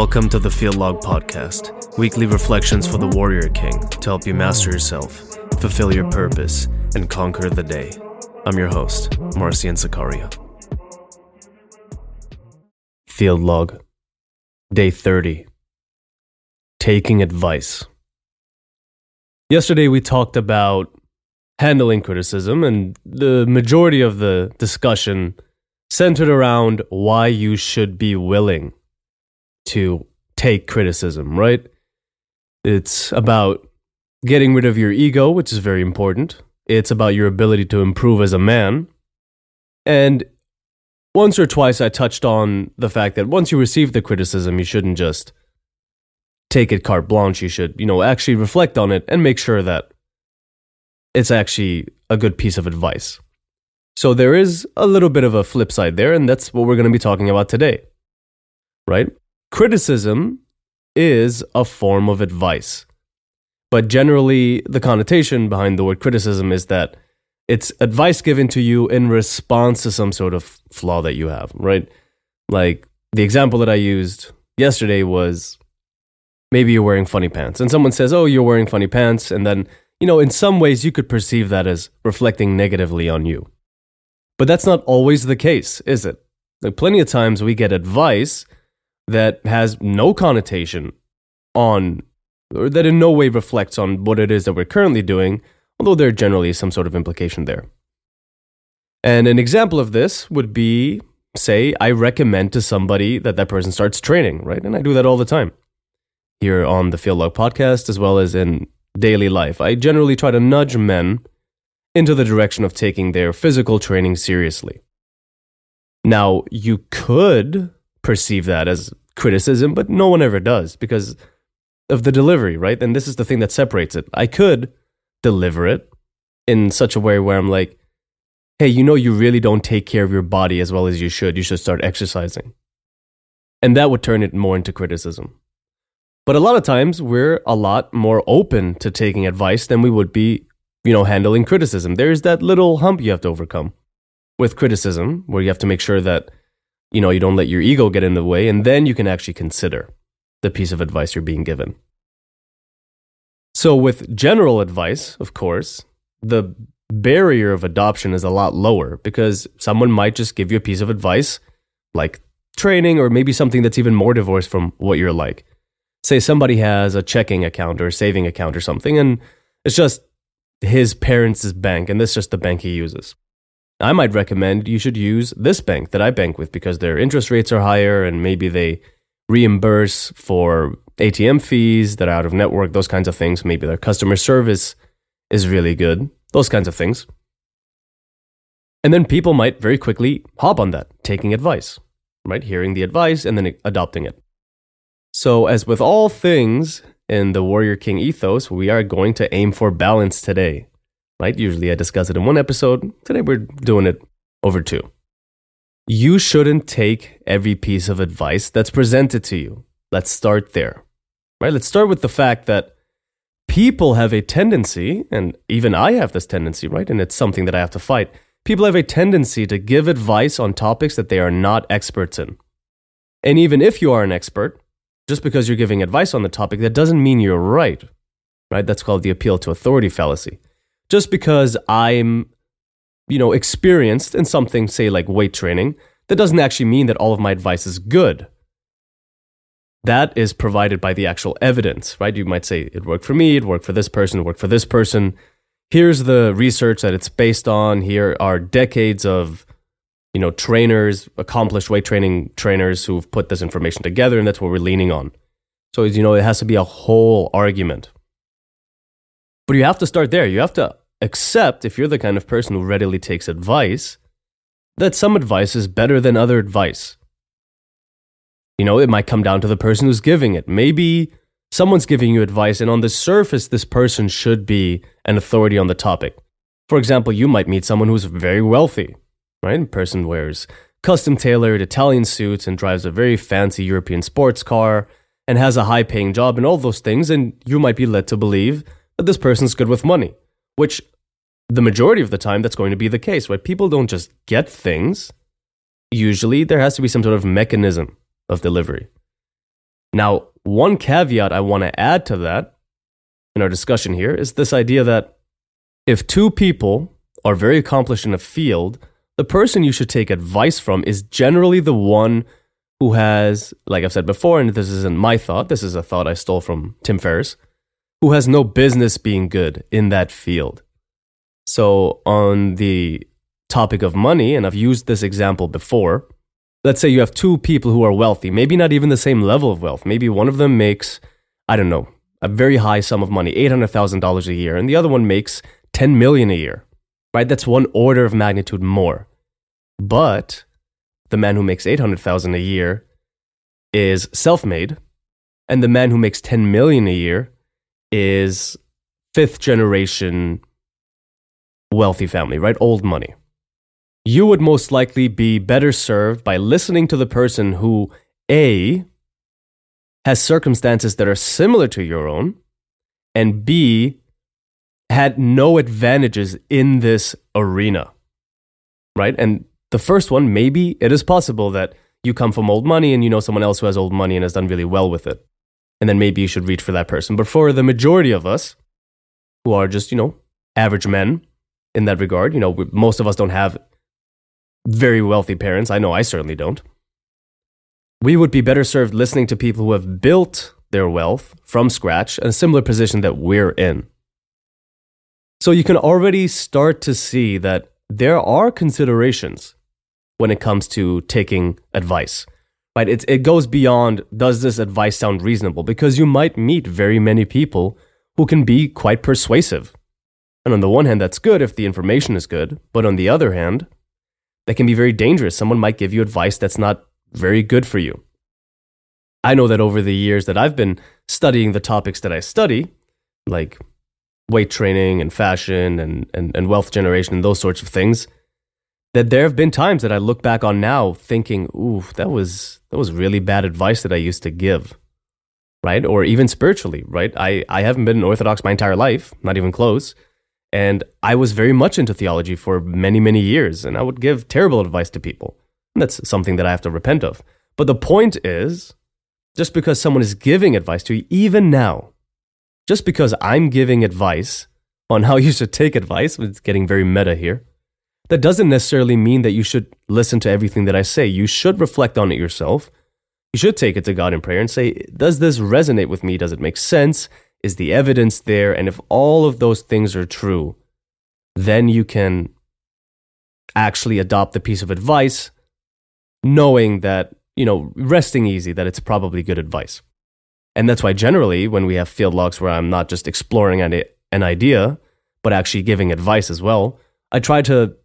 Welcome to the Field Log Podcast, weekly reflections for the Warrior King to help you master yourself, fulfill your purpose, and conquer the day. I'm your host, Marcian Sakaria. Field Log, Day 30 Taking Advice. Yesterday we talked about handling criticism, and the majority of the discussion centered around why you should be willing to take criticism, right? It's about getting rid of your ego, which is very important. It's about your ability to improve as a man. And once or twice I touched on the fact that once you receive the criticism, you shouldn't just take it carte blanche. You should, you know, actually reflect on it and make sure that it's actually a good piece of advice. So there is a little bit of a flip side there, and that's what we're going to be talking about today. Right? Criticism is a form of advice. But generally, the connotation behind the word criticism is that it's advice given to you in response to some sort of flaw that you have, right? Like the example that I used yesterday was maybe you're wearing funny pants, and someone says, Oh, you're wearing funny pants. And then, you know, in some ways, you could perceive that as reflecting negatively on you. But that's not always the case, is it? Like plenty of times we get advice that has no connotation on, or that in no way reflects on what it is that we're currently doing, although there generally is some sort of implication there. And an example of this would be say, I recommend to somebody that that person starts training, right? And I do that all the time here on the Field Log podcast as well as in daily life. I generally try to nudge men into the direction of taking their physical training seriously. Now, you could perceive that as criticism, but no one ever does because of the delivery, right? And this is the thing that separates it. I could deliver it in such a way where I'm like, hey, you know, you really don't take care of your body as well as you should. You should start exercising. And that would turn it more into criticism. But a lot of times we're a lot more open to taking advice than we would be you know, handling criticism. There's that little hump you have to overcome with criticism where you have to make sure that, you know, you don't let your ego get in the way and then you can actually consider the piece of advice you're being given. So, with general advice, of course, the barrier of adoption is a lot lower because someone might just give you a piece of advice like training or maybe something that's even more divorced from what you're like. Say somebody has a checking account or a saving account or something, and it's just his parents' bank, and this is just the bank he uses. I might recommend you should use this bank that I bank with because their interest rates are higher and maybe they reimburse for ATM fees that are out of network, those kinds of things. Maybe their customer service is really good, those kinds of things. And then people might very quickly hop on that, taking advice, right? Hearing the advice and then adopting it. So, as with all things in the Warrior King ethos, we are going to aim for balance today. Right? Usually I discuss it in one episode. Today we're doing it over two. You shouldn't take every piece of advice that's presented to you. Let's start there. Right? Let's start with the fact that people have a tendency, and even I have this tendency, right? And it's something that I have to fight. People have a tendency to give advice on topics that they are not experts in. And even if you are an expert, just because you're giving advice on the topic, that doesn't mean you're right. Right? That's called the appeal to authority fallacy. Just because I'm, you know, experienced in something, say like weight training, that doesn't actually mean that all of my advice is good. That is provided by the actual evidence, right? You might say it worked for me, it worked for this person, it worked for this person. Here's the research that it's based on. Here are decades of you know, trainers, accomplished weight training trainers who've put this information together, and that's what we're leaning on. So, you know, it has to be a whole argument. But you have to start there. You have to accept, if you're the kind of person who readily takes advice, that some advice is better than other advice. You know, it might come down to the person who's giving it. Maybe someone's giving you advice, and on the surface, this person should be an authority on the topic. For example, you might meet someone who's very wealthy right? A person wears custom tailored Italian suits and drives a very fancy European sports car and has a high paying job and all those things, and you might be led to believe that this person's good with money, which the majority of the time that's going to be the case, right? People don't just get things. Usually there has to be some sort of mechanism of delivery. Now, one caveat I want to add to that in our discussion here is this idea that if two people are very accomplished in a field, the person you should take advice from is generally the one who has, like I've said before, and this isn't my thought, this is a thought I stole from Tim Ferriss, who has no business being good in that field. So, on the topic of money, and I've used this example before, let's say you have two people who are wealthy, maybe not even the same level of wealth. Maybe one of them makes, I don't know, a very high sum of money, $800,000 a year, and the other one makes 10 million a year. Right? That's one order of magnitude more. But the man who makes 800,000 a year is self-made, and the man who makes 10 million a year is fifth generation wealthy family, right? Old money you would most likely be better served by listening to the person who, A, has circumstances that are similar to your own, and B, had no advantages in this arena. Right? And the first one, maybe it is possible that you come from old money and you know someone else who has old money and has done really well with it. And then maybe you should reach for that person. But for the majority of us who are just, you know, average men in that regard, you know, most of us don't have very wealthy parents. I know I certainly don't. We would be better served listening to people who have built their wealth from scratch a similar position that we're in. So you can already start to see that there are considerations when it comes to taking advice. Right? It, it goes beyond does this advice sound reasonable? Because you might meet very many people who can be quite persuasive. And on the one hand, that's good if the information is good. But on the other hand, that can be very dangerous. Someone might give you advice that's not very good for you. I know that over the years that I've been studying the topics that I study, like weight training and fashion and, and, and wealth generation and those sorts of things, that there have been times that I look back on now thinking, ooh, that was that was really bad advice that I used to give. Right? Or even spiritually, right? I, I haven't been Orthodox my entire life, not even close. And I was very much into theology for many, many years, and I would give terrible advice to people. That's something that I have to repent of. But the point is, just because someone is giving advice to you, even now, just because I'm giving advice on how you should take advice, it's getting very meta here, that doesn't necessarily mean that you should listen to everything that I say. You should reflect on it yourself. You should take it to God in prayer and say, Does this resonate with me? Does it make sense? Is the evidence there? And if all of those things are true, then you can actually adopt the piece of advice, knowing that, you know, resting easy that it's probably good advice. And that's why generally when we have field logs where I'm not just exploring an, an idea, but actually giving advice as well, I try to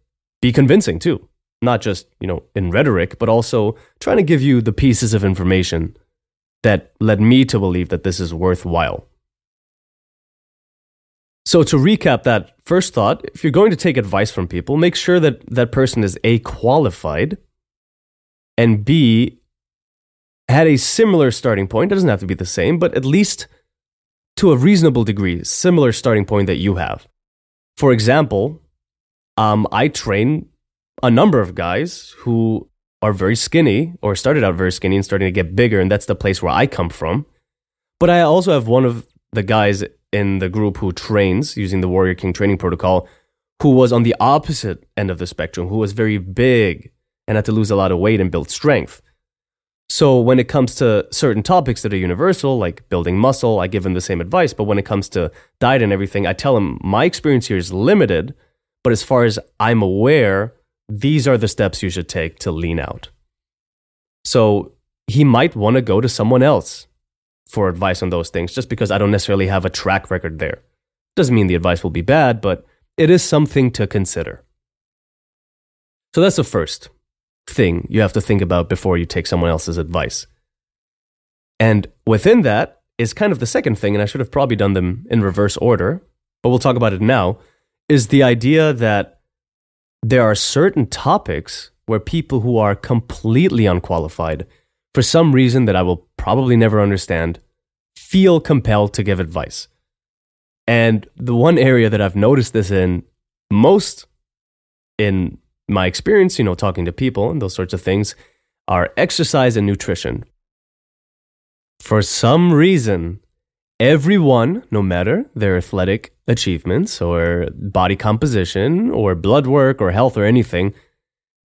be convincing too. Not just, you know, in rhetoric, but also trying to give you the pieces of information that led me to believe that this is worthwhile. So, to recap that first thought, if you're going to take advice from people, make sure that that person is A, qualified, and B, had a similar starting point. It doesn't have to be the same, but at least to a reasonable degree, similar starting point that you have. For example, um, I train a number of guys who are very skinny or started out very skinny and starting to get bigger, and that's the place where I come from. But I also have one of the guys in the group who trains using the Warrior King training protocol who was on the opposite end of the spectrum, who was very big and had to lose a lot of weight and build strength. So when it comes to certain topics that are universal, like building muscle, I give him the same advice. But when it comes to diet and everything, I tell him my experience here is limited. But as far as I'm aware, these are the steps you should take to lean out. So he might want to go to someone else for advice on those things just because I don't necessarily have a track record there. Doesn't mean the advice will be bad, but it is something to consider. So that's the first thing you have to think about before you take someone else's advice. And within that is kind of the second thing, and I should have probably done them in reverse order, but we'll talk about it now, is the idea that there are certain topics where people who are completely unqualified for some reason that I will probably never understand, feel compelled to give advice. And the one area that I've noticed this in most in my experience, you know, talking to people and those sorts of things, are exercise and nutrition. For some reason, everyone, no matter their athletic achievements or body composition or blood work or health or anything,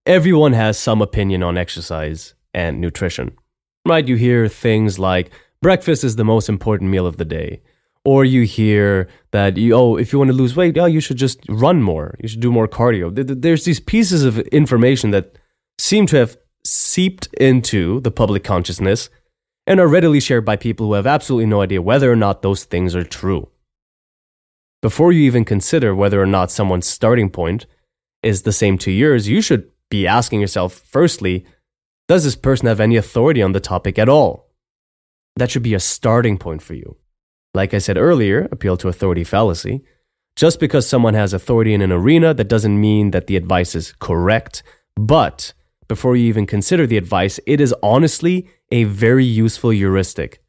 everyone has some opinion on exercise and nutrition. Right? You hear things like breakfast is the most important meal of the day. Or you hear that you, oh, if you want to lose weight, oh, you should just run more. You should do more cardio. There's these pieces of information that seem to have seeped into the public consciousness and are readily shared by people who have absolutely no idea whether or not those things are true. Before you even consider whether or not someone's starting point is the same to yours, you should be asking yourself firstly, does this person have any authority on the topic at all? That should be a starting point for you. Like I said earlier, appeal to authority fallacy. Just because someone has authority in an arena, that doesn't mean that the advice is correct. But before you even consider the advice, it is honestly a very useful heuristic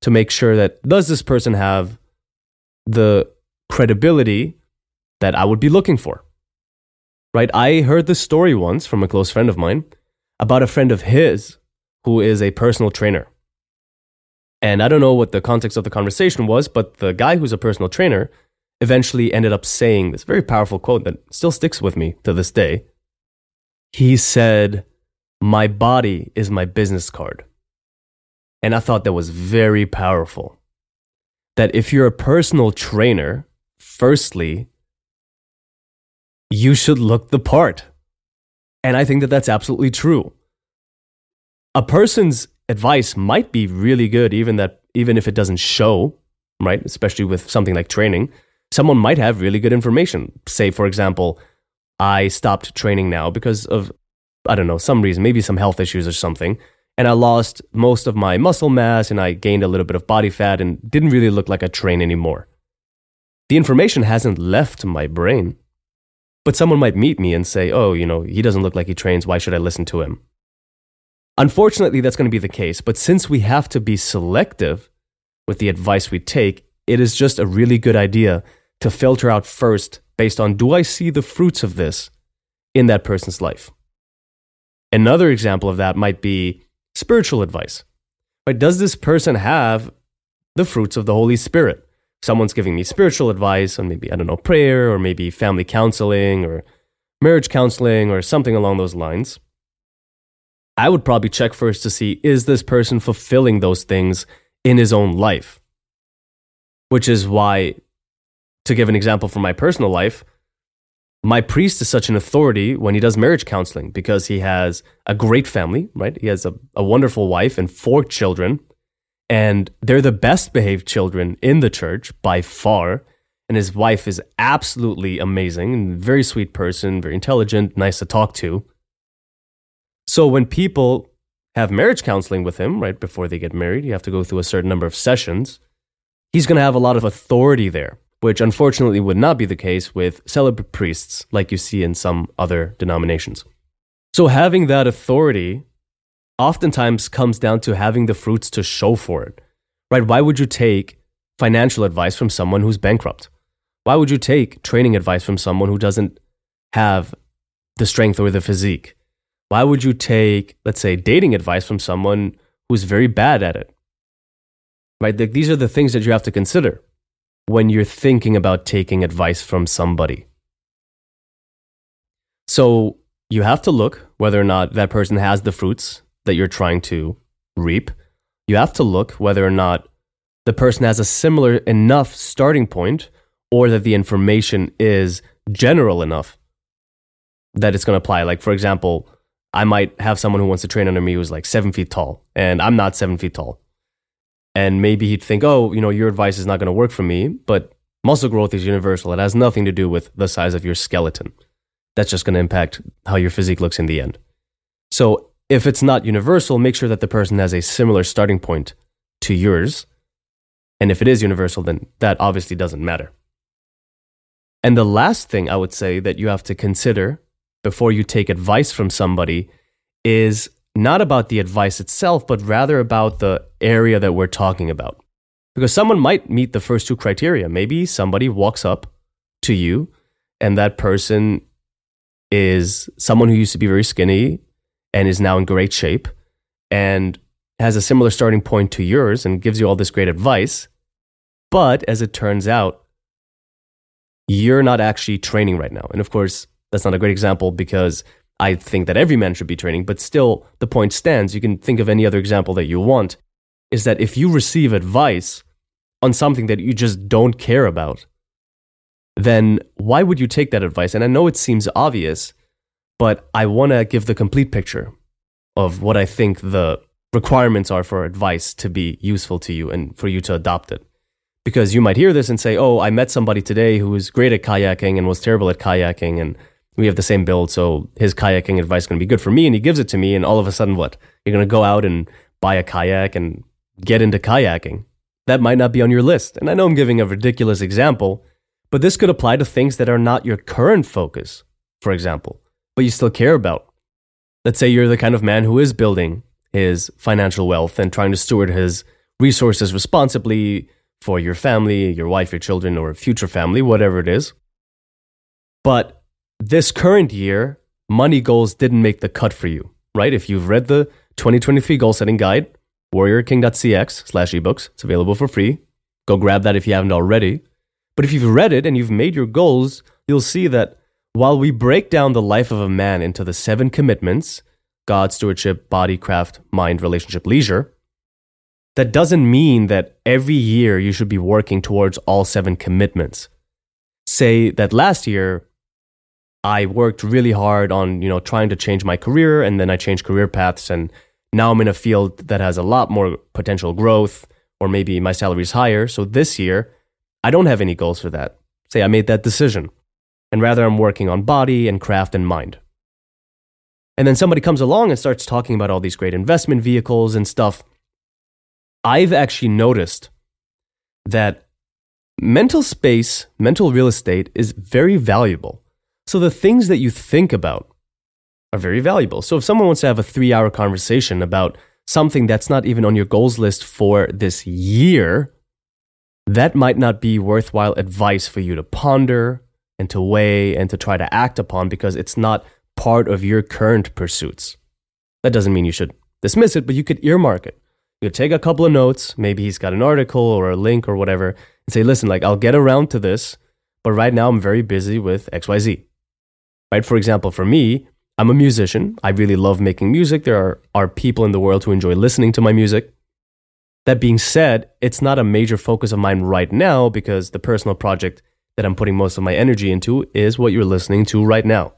to make sure that does this person have the credibility that I would be looking for? Right? I heard this story once from a close friend of mine about a friend of his who is a personal trainer. And I don't know what the context of the conversation was, but the guy who's a personal trainer eventually ended up saying this very powerful quote that still sticks with me to this day. He said, My body is my business card. And I thought that was very powerful. That if you're a personal trainer, firstly, you should look the part. And I think that that's absolutely true. A person's advice might be really good, even that even if it doesn't show, right? Especially with something like training, someone might have really good information. Say, for example, I stopped training now because of I don't know some reason, maybe some health issues or something, and I lost most of my muscle mass and I gained a little bit of body fat and didn't really look like I train anymore. The information hasn't left my brain. But someone might meet me and say, oh, you know, he doesn't look like he trains. Why should I listen to him? Unfortunately, that's going to be the case. But since we have to be selective with the advice we take, it is just a really good idea to filter out first based on do I see the fruits of this in that person's life? Another example of that might be spiritual advice. Right? Does this person have the fruits of the Holy Spirit? Someone's giving me spiritual advice on maybe, I don't know, prayer or maybe family counseling or marriage counseling or something along those lines. I would probably check first to see is this person fulfilling those things in his own life? Which is why, to give an example from my personal life, my priest is such an authority when he does marriage counseling because he has a great family, right? He has a, a wonderful wife and four children, and they're the best behaved children in the church by far. And his wife is absolutely amazing very sweet person, very intelligent, nice to talk to. So when people have marriage counseling with him right before they get married, you have to go through a certain number of sessions. He's going to have a lot of authority there, which unfortunately would not be the case with celibate priests like you see in some other denominations. So having that authority oftentimes comes down to having the fruits to show for it. Right? Why would you take financial advice from someone who's bankrupt? Why would you take training advice from someone who doesn't have the strength or the physique? Why would you take, let's say, dating advice from someone who's very bad at it? Right? These are the things that you have to consider when you're thinking about taking advice from somebody. So you have to look whether or not that person has the fruits that you're trying to reap. You have to look whether or not the person has a similar enough starting point or that the information is general enough that it's going to apply. Like, for example, I might have someone who wants to train under me who's like seven feet tall, and I'm not seven feet tall. And maybe he'd think, oh, you know, your advice is not going to work for me, but muscle growth is universal. It has nothing to do with the size of your skeleton. That's just going to impact how your physique looks in the end. So if it's not universal, make sure that the person has a similar starting point to yours. And if it is universal, then that obviously doesn't matter. And the last thing I would say that you have to consider before you take advice from somebody is not about the advice itself, but rather about the area that we're talking about. Because someone might meet the first two criteria. Maybe somebody walks up to you and that person is someone who used to be very skinny and is now in great shape. And has a similar starting point to yours and gives you all this great advice. But as it turns out, you're not actually training right now. And of course, that's not a great example because I think that every man should be training, but still the point stands. You can think of any other example that you want. Is that if you receive advice on something that you just don't care about, then why would you take that advice? And I know it seems obvious, but I want to give the complete picture of what I think the requirements are for advice to be useful to you and for you to adopt it. Because you might hear this and say, oh, I met somebody today who was great at kayaking and was terrible at kayaking, and we have the same build, so his kayaking advice is going to be good for me, and he gives it to me, and all of a sudden, what? You're going to go out and buy a kayak and get into kayaking. That might not be on your list. And I know I'm giving a ridiculous example, but this could apply to things that are not your current focus, for example, but you still care about. Let's say you're the kind of man who is building his financial wealth and trying to steward his resources responsibly for your family, your wife, your children, or future family, whatever it is. But this current year, money goals didn't make the cut for you, right? If you've read the 2023 goal setting guide, warriorking.cx slash ebooks, it's available for free. Go grab that if you haven't already. But if you've read it and you've made your goals, you'll see that while we break down the life of a man into the seven commitments God, stewardship, body, craft, mind, relationship, leisure that doesn't mean that every year you should be working towards all seven commitments. Say that last year I worked really hard on, you know, trying to change my career and then I changed career paths and now I'm in a field that has a lot more potential growth or maybe my salary is higher. So this year I don't have any goals for that. Say I made that decision. And rather, I'm working on body and craft and mind. And then somebody comes along and starts talking about all these great investment vehicles and stuff. I've actually noticed that mental space, mental real estate is very valuable. So the things that you think about are very valuable. So if someone wants to have a three hour conversation about something that's not even on your goals list for this year, that might not be worthwhile advice for you to ponder and to weigh and to try to act upon because it's not part of your current pursuits. That doesn't mean you should dismiss it, but you could earmark it. You could take a couple of notes, maybe he's got an article or a link or whatever, and say, listen, like, I'll get around to this, but right now I'm very busy with XYZ. Right? For example, for me, I'm a musician. I really love making music. There are, are people in the world who enjoy listening to my music. That being said, it's not a major focus of mine right now because the personal project that I'm putting most of my energy into is what you're listening to right now.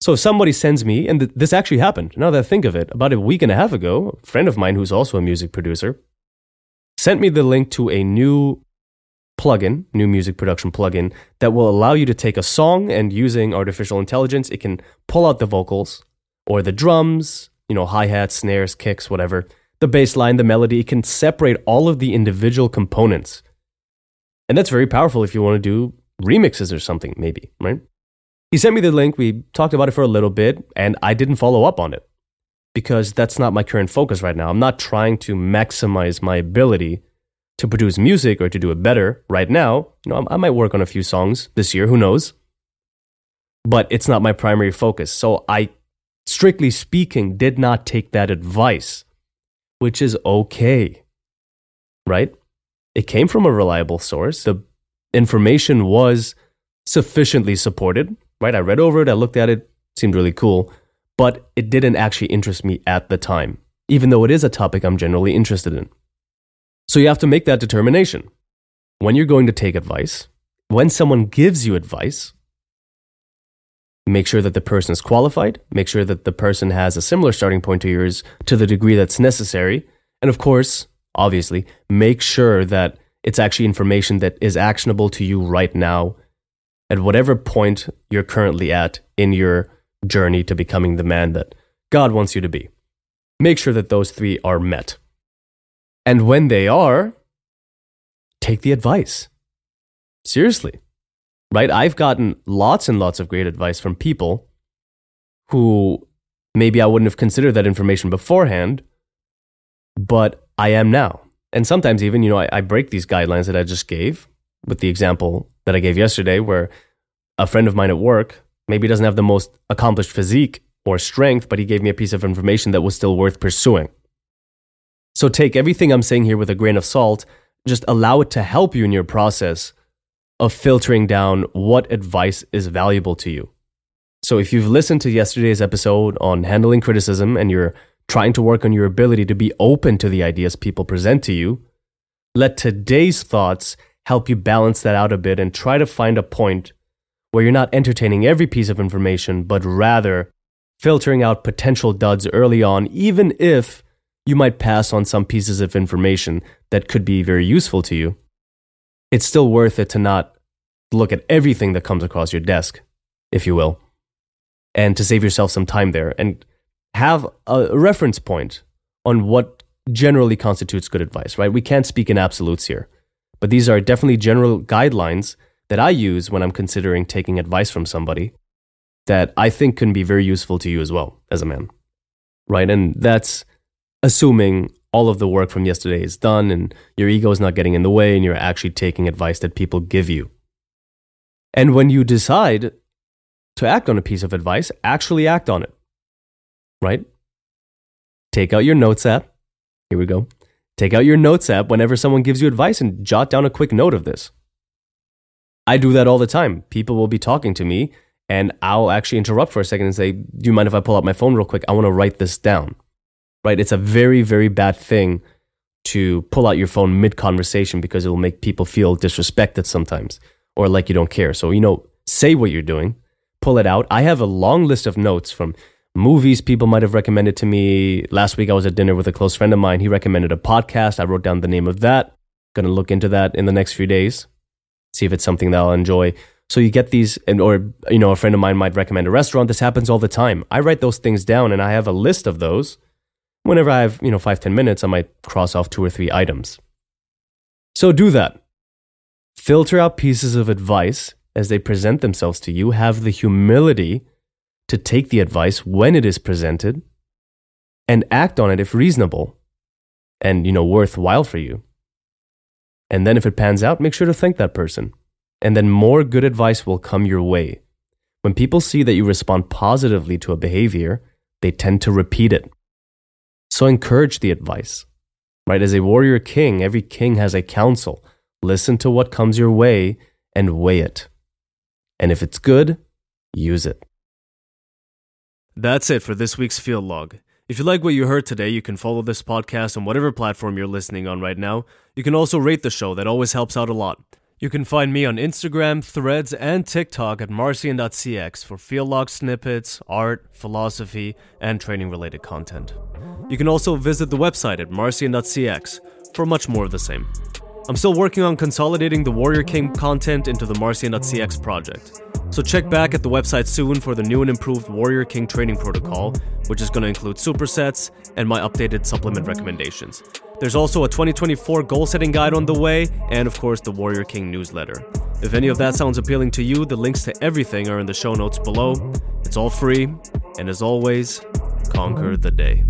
So if somebody sends me, and th- this actually happened, now that I think of it, about a week and a half ago, a friend of mine who's also a music producer sent me the link to a new plugin, new music production plugin, that will allow you to take a song and using artificial intelligence, it can pull out the vocals or the drums, you know, hi hats, snares, kicks, whatever, the bass line, the melody. It can separate all of the individual components. And that's very powerful if you want to do remixes or something, maybe, right? He sent me the link. We talked about it for a little bit, and I didn't follow up on it because that's not my current focus right now. I'm not trying to maximize my ability to produce music or to do it better right now. You know, I might work on a few songs this year, who knows? But it's not my primary focus. So I, strictly speaking, did not take that advice which is okay, right? It came from a reliable source. The information was sufficiently supported, right? I read over it, I looked at it, seemed really cool, but it didn't actually interest me at the time, even though it is a topic I'm generally interested in. So you have to make that determination. When you're going to take advice, when someone gives you advice, make sure that the person is qualified, make sure that the person has a similar starting point to yours to the degree that's necessary. And of course, obviously, make sure that it's actually information that is actionable to you right now at whatever point you're currently at in your journey to becoming the man that God wants you to be. Make sure that those three are met. And when they are, take the advice. Seriously right? I've gotten lots and lots of great advice from people who maybe I wouldn't have considered that information beforehand, but I am now. And sometimes even, you know, I, I, break these guidelines that I just gave with the example that I gave yesterday, where a friend of mine at work maybe doesn't have the most accomplished physique or strength, but he gave me a piece of information that was still worth pursuing. So take everything I'm saying here with a grain of salt, just allow it to help you in your process of filtering down what advice is valuable to you. So if you've listened to yesterday's episode on handling criticism and you're trying to work on your ability to be open to the ideas people present to you, let today's thoughts help you balance that out a bit and try to find a point where you're not entertaining every piece of information, but rather filtering out potential duds early on, even if you might pass on some pieces of information that could be very useful to you. It's still worth it to not look at everything that comes across your desk, if you will, and to save yourself some time there and have a reference point on what generally constitutes good advice, right? We can't speak in absolutes here, but these are definitely general guidelines that I use when I'm considering taking advice from somebody that I think can be very useful to you as well as a man, right? And that's assuming all of the work from yesterday is done and your ego is not getting in the way and you're actually taking advice that people give you. And when you decide to act on a piece of advice, actually act on it, right? Take out your notes app. Here we go. Take out your notes app whenever someone gives you advice and jot down a quick note of this. I do that all the time. People will be talking to me and I'll actually interrupt for a second and say, Do you mind if I pull out my phone real quick? I want to write this down. Right? It's a very, very bad thing to pull out your phone mid conversation because it will make people feel disrespected sometimes or like you don't care. So, you know, say what you're doing, pull it out. I have a long list of notes from movies people might have recommended to me. Last week I was at dinner with a close friend of mine. He recommended a podcast. I wrote down the name of that. Going to look into that in the next few days, see if it's something that I'll enjoy. So you get these, and or you know, a friend of mine might recommend a restaurant. This happens all the time. I write those things down, and I have a list of those. Whenever I have you know five ten minutes, I might cross off two or three items. So do that. Filter out pieces of advice as they present themselves to you. Have the humility to take the advice when it is presented, and act on it if reasonable, and you know worthwhile for you. And then if it pans out, make sure to thank that person and then more good advice will come your way. When people see that you respond positively to a behavior, they tend to repeat it. So encourage the advice. Right? As a warrior king, every king has a council. Listen to what comes your way and weigh it. And if it's good, use it. That's it for this week's Field Log. If you like what you heard today, you can follow this podcast on whatever platform you're listening on right now. You can also rate the show, that always helps out a lot. You can find me on Instagram, Threads, and TikTok at marcian.cx for field log snippets, art, philosophy, and training related content. You can also visit the website at marcian.cx for much more of the same. I'm still working on consolidating the Warrior King content into the Marcian.cx project. So check back at the website soon for the new and improved Warrior King training protocol, which is going to include supersets and my updated supplement recommendations. There's also a 2024 goal setting guide on the way, and of course, the Warrior King newsletter. If any of that sounds appealing to you, the links to everything are in the show notes below. It's all free, and as always, conquer the day.